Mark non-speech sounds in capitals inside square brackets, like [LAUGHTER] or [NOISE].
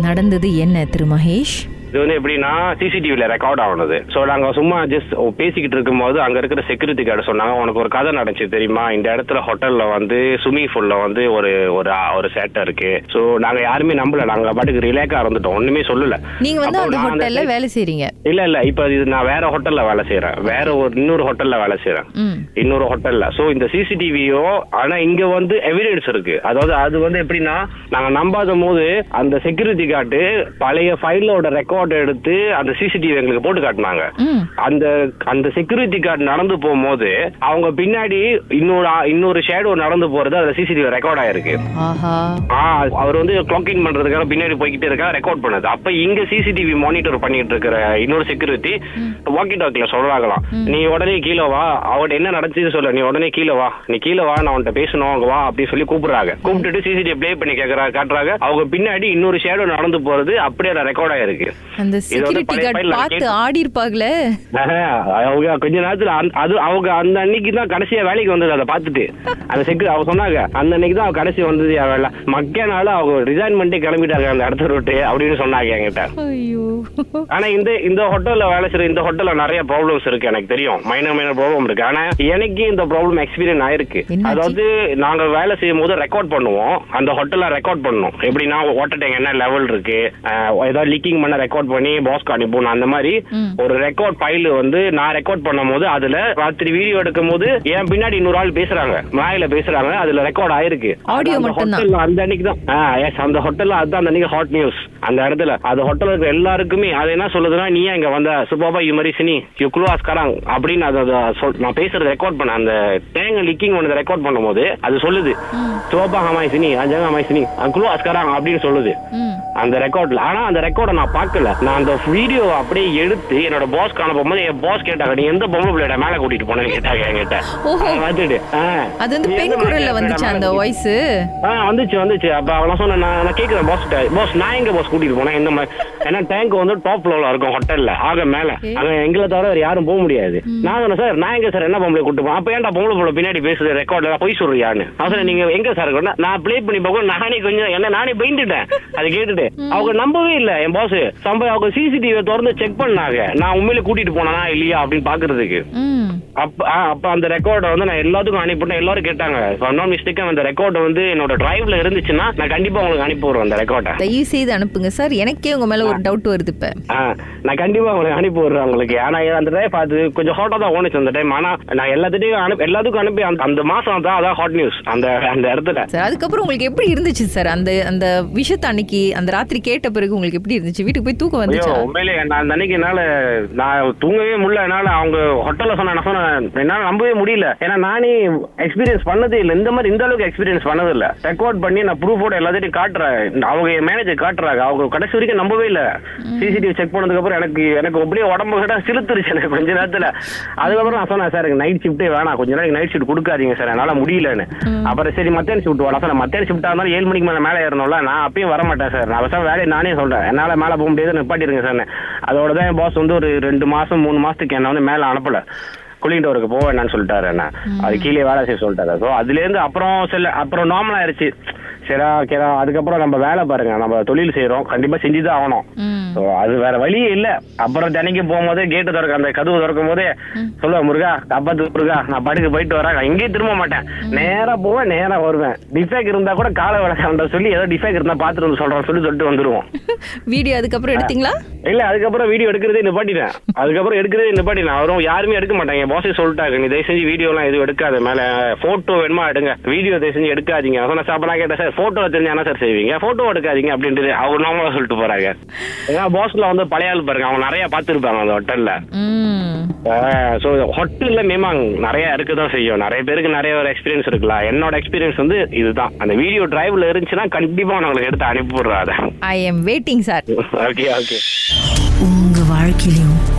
நடந்தது என்ன திரு மகேஷ்? இது வந்து எப்படின்னா சிசிடிவில ரெக்கார்ட் ஆனது. ஸோ நாங்கள் சும்மா ஜஸ்ட் பேசிக்கிட்டு இருக்கும்போது அங்க இருக்கிற செக்யூரிட்டி கார்டு சொன்னாங்க உனக்கு ஒரு கதை நடந்துச்சு தெரியுமா? இந்த இடத்துல ஹோட்டல்ல வந்து ஸ்விம்மிங் பூல்ல வந்து ஒரு ஒரு ஒரு சேட்டை இருக்கு. ஸோ நாங்க யாருமே நம்பல. நாங்க பாட்டுக்கு ரிலேக்கா இருந்துட்டோம். ஒண்ணுமே சொல்லல. நீங்க வந்து அந்த ஹோட்டல்ல வேலை செய்றீங்க. இல்ல இல்ல. இப்ப இது நான் வேற ஹோட்டல்ல வேலை செய்யறேன் வேற ஒரு இன்னொரு ஹோட்டல்ல வேலை செய்யறேன் இன்னொரு ஹோட்டல்ல சோ இந்த சிசிடிவியோ ஆனா இங்க வந்து எவிடன்ஸ் இருக்கு. அதாவது அது வந்து எப்படின்னா நாங்க நம்பாத போது அந்த செக்யூரிட்டி கார்டு பழைய ஃபைலோட ரெக்கார்ட் எடுத்து அந்த சிசிடிவி எங்களுக்கு போட்டு காட்டினாங்க. அந்த அந்த செக்யூரிட்டி கார்டு நடந்து போகும்போது அவங்க பின்னாடி இன்னொரு இன்னொரு ஷேடோ நடந்து போறது அதுல சிசிடிவி ரெக்கார்ட் ஆயிருக்கு. அவர் வந்து கிளாக்கிங் பண்றதுக்காக பின்னாடி போய்கிட்டே இருக்கா ரெக்கார்ட் பண்ணுது. அப்ப இங்க சிசிடிவி மானிட்டர் பண்ணிட்டு இருக்கிற இன்னொரு செக்யூரிட்டி வாக்கி டாக்கில சொல்றாங்களாம். நீ உடனே கீழே வா. அவட்ட என்ன நடந்துச்சு சொல்ல. நீ உடனே கீழே வா. நீ கீழே வா நான் அவன்கிட்ட பேசணும் அங்க வா அப்படி சொல்லி கூப்பிடுறாங்க. கூப்பிட்டுட்டு சிசிடிவி ப்ளே பண்ணி கேக்குறா காட்டுறாங்க. அவங்க பின்னாடி இன்னொரு ஷேடோ நடந்து போறது அப்படியே ரெக்கார்ட் ஆயிருக்கு. அந்த செக்யூரிட்டி கார்டு பார்த்து ஆடி இருப்பாங்களே அவங்க கொஞ்ச நேரத்துல அது அவங்க அந்த அன்னைக்கு தான் கடைசியா வேலைக்கு வந்தது அதை பார்த்துட்டு. அந்த செக்யூ அவங்க சொன்னாங்க அந்த அன்னைக்கு தான் கடைசி வந்தது வேலை. மக்கனால அவங்க ரிசைன் பண்ணிட்டு கிளம்பிட்டாங்க அந்த இடத்த விட்டு அப்படின்னு சொன்னாங்க என்கிட்ட. ஆனா இந்த இந்த ஹோட்டல்ல வேலை செய்யற இந்த ஹோட்டல்ல நிறைய ப்ராப்ளம்ஸ் இருக்கு எனக்கு தெரியும். மைனர் மைனர் ப்ராப்ளம் இருக்கு. ஆனா எனக்கு இந்த ப்ராப்ளம் எக்ஸ்பீரியன்ஸ் ஆயிருக்கு? அதாவது நாங்க வேலை செய்யும் போது ரெக்கார்ட் பண்ணுவோம். அந்த ஹோட்டல்ல ரெக்கார்ட் பண்ணும். எப்படின்னா வாட்டர் டேங்க் என்ன லெவல் இருக்கு ஏதாவது லீக்கிங் பண்ண ரெக்கார்ட் பண்ணி பாஸ்க்கு அனுப்பணும் அந்த மாதிரி. ஒரு ரெக்கார்ட் ஃபைல் வந்து நான் ரெக்கார்ட் பண்ணும் போது அதுல ராத்திரி வீடியோ எடுக்கும் போது என் பின்னாடி இன்னொரு ஆள் பேசுறாங்க. மலாயில பேசுறாங்க. அதுல ரெக்கார்ட் ஆயிருக்கு. Audio அது அந்த அன்னைக்கு தான். எஸ் அந்த ஹோட்டல்ல அதுதான் அந்த அன்னைக்கு ஹாட் நியூஸ் அந்த இடத்துல. அது ஹோட்டல்ல இருக்க எல்லாருக்குமே அது என்ன சொல்லுதுன்னா நீ இங்க வந்த? சுபாபா இது மாதிரி சினி. யூ குளுவாஸ் கராங். அப்படின்னு அது நான் பேசுறது ரெக்கார்ட் பண்ண அந்த தேங்க லீக்கிங் பண்ணதை ரெக்கார்ட் பண்ணும்போது அது சொல்லுது. சுபாபா ஹமாய் சினி. அஜங்க ஹமாய் சினி. குளுவாஸ் கராங் அப்படின்னு சொல்லுது. அந்த ரெக்கார்ட்ல ஆனா அந்த ரெக்கார்டை நான் பார்க்கல. நான் அந்த வீடியோ அப்படியே எடுத்து என்னோட பாஸ் காண போகும்போது என் பாஸ் கேட்டாங்க நீ எந்த பொம்பளை பிள்ளைட மேல கூட்டிட்டு போனேன்னு? கேட்டாங்க என்கிட்ட. வந்துட்டு. அது வந்து பெண் குரல்ல வந்துச்சு அந்த வாய்ஸ் ஆ வந்துச்சு வந்துச்சு. அப்ப அவன் சொன்னேன் நான் நான் கேக்குறேன் பாஸ் பாஸ் நான் எங்க பாஸ் கூட்டிட்டு போனேன்? இந்த மாதிரி? ஏன்னா டேங்க் வந்து டாப் ஃப்ளோர்ல இருக்கும் ஹோட்டல்ல ஆக மேல. அங்க எங்களை தவிர வேற யாரும் போக முடியாது. நான் சொன்னேன் சார் நான் எங்க சார் என்ன பொம்பளை கூட்டு போனேன்? அப்ப ஏன்டா பொம்பளை பொம்பளை பின்னாடி பேசுது ரெக்கார்ட்ல போய் சொல்றியான்னு. சொன்னேன், நீங்க எங்க சார்? நான் ப்ளே பண்ணி பார்க்க நானே கொஞ்சம் என்ன நானே பயந்துட்டேன். அதை கேட்டுட்டு. அவங்க நம்பவே இல்ல. என் பாஸ் சம்ப அவங்க சிசிடிவி திறந்து செக் பண்ணாங்க. நான் உண்மையிலே கூட்டிட்டு போனா இல்லையா அப்படின்னு பாக்குறதுக்கு. அப்ப அந்த ரெக்கார்டை வந்து நான் எல்லாத்துக்கும் அனுப்பிட்டேன் எல்லாரும் கேட்டாங்க. நான் மிஸ்டேக் அந்த ரெக்கார்டு வந்து என்னோட டிரைவ்ல இருந்துச்சுன்னா நான் கண்டிப்பா உங்களுக்கு அனுப்பி விடுவேன் அந்த ரெக்கார்டை தயவு செய்து அனுப்புங்க சார். எனக்கே உங்க மேல ஒரு டவுட் வருது இப்ப. நான் கண்டிப்பா உங்களுக்கு அனுப்பி விடுறேன் உங்களுக்கு. ஆனா அந்த டைம் அது கொஞ்சம் ஹாட்டா தான் ஓணுச்சு அந்த டைம் ஆனா நான் எல்லாத்துட்டையும் அனுப்பி எல்லாத்துக்கும் அனுப்பி அந்த- அந்த மாசம் தான் அதான் ஹாட் நியூஸ் அந்த அந்த இடத்துல. சார் அதுக்கப்புறம் உங்களுக்கு எப்படி இருந்துச்சு சார்? அந்த அந்த விஷயத்த அன்னைக்கு அந்த ராத்திரி கேட்ட பிறகு உங்களுக்கு எப்படி இருந்துச்சு? வீட்டுக்கு போய் தூக்கம் வந்துச்சா? உண்மையிலே நான் அன்னைக்கு என்னால நான் தூங்கவே முடியல. என்னால அவங்க ஹோட்டல்ல சொன்ன நான் சொன்னேன் என்னால நம்பவே முடியல. ஏன்னா நானே எக்ஸ்பீரியன்ஸ் பண்ணதே இல்லை. இந்த மாதிரி இந்த அளவுக்கு எக்ஸ்பீரியன்ஸ் பண்ணது இல்ல ரெக்கார்ட் பண்ணி நான் ப்ரூஃபோட எல்லாத்தையும் காட்டுறேன். அவங்க மேனேஜர் காட்டுறாங்க. அவங்க கடைசி வரைக்கும் நம்பவே இல்ல. சிசிடிவி செக் பண்ணதுக்கு அப்புறம் எனக்கு எனக்கு அப்படியே உடம்பு கிட்ட சிலுத்துருச்சு எனக்கு கொஞ்ச நேரத்துல. அதுக்கப்புறம் நான் சொன்னேன் சார் நைட் ஷிஃப்ட்டே வேணாம். கொஞ்ச நாளைக்கு நைட் ஷிஃப்ட் கொடுக்காதீங்க சார். என்னால முடியலன்னு. அப்புறம் சரி மத்தியான ஷிஃப்ட் வரலாம் சார் மத்தியான ஷிஃப்டா இருந்தாலும் ஏழு மணிக்கு மேல மேலே ஏறணும்ல. நான் அப்பயும் வர மாட்டேன் சார் அவசரம் வேலையை நானே சொல்றேன். என்னால மேல போக முடியாது நிப்பாட்டிருங்க சார் அதோட தான் என் பாஸ் வந்து ஒரு ரெண்டு மாசம் மூணு மாசத்துக்கு என்ன வந்து மேல அனுப்பல. கூலிங் டவருக்கு போக வேணாம்னு சொல்லிட்டாரு என்ன. அது கீழே வேலை செய்ய சொல்லிட்டாரு. ஸோ அதுல இருந்து அப்புறம் சில அப்புறம் நார்மல் ஆயிருச்சு. சரியா ஓகேடா அதுக்கப்புறம் நம்ம வேலை பாருங்க. நம்ம தொழில் செய்யறோம் கண்டிப்பா செஞ்சுதான் ஆகணும். ஸோ அது வேற வழியே இல்ல. அப்புறம் தினைக்கு போகும்போது கேட்டு திறக்க அந்த கதவு திறக்கும் போதே சொல்லுவேன் முருகா காப்பாத்து முருகா நான் படுக்க போயிட்டு வரேன். எங்கேயும் திரும்ப மாட்டேன். நேரா போவேன் நேரா வருவேன். டிஃபெக்ட் இருந்தா கூட காலை விளக்காண்ட சொல்லி ஏதோ டிஃபெக்ட் இருந்தா பாத்துட்டு வந்து சொல்றேன் சொல்லி சொல்லிட்டு வந்துருவோம். [LAUGHS] வீடியோ அதுக்கப்புறம் எடுத்தீங்களா? இல்ல அதுக்கப்புறம் வீடியோ எடுக்கிறதே நிப்பாட்டிட்டேன். அதுக்கப்புறம் எடுக்கிறதே நிப்பாட்டினேன் அவரும் யாருமே எடுக்க மாட்டாங்க. பாஸே சொல்லிட்டாங்க நீ தயவு செஞ்சு வீடியோ எல்லாம் எதுவும் எடுக்காத. மேல போட்டோ வேணுமா எடுங்க. வீடியோ தயவு செஞ்சு எடுக்காதீங்க. நான் சொன்னேன் சாப்பிட நான் கேட்டேன் சார் போட்டோ தெரிஞ்சா என்ன சார் செய்வீங்க? போட்டோ எடுக்காதீங்க. அப்படின்ட்டு அவர் நார்மலா சொல்லிட்டு போறாங்க ஏன்னா [LAUGHS] பாஸ்ல வந்து பழைய ஆள் பாருங்க. அவங்க நிறைய பார்த்துருப்பாங்க அந்த ஹோட்டல்ல ஸோ ஹோட்டல்ல மேமாங் நிறைய இருக்குதான் செய்யும். நிறைய பேருக்கு நிறைய ஒரு எக்ஸ்பீரியன்ஸ் இருக்குல்ல என்னோட எக்ஸ்பீரியன்ஸ் வந்து இதுதான். அந்த வீடியோ டிரைவ்ல இருந்துச்சுன்னா கண்டிப்பா நான் உங்களுக்கு எடுத்து அனுப்பி விடுறேன் I am waiting sir okay okay உங்க வாழ்க்கையிலும்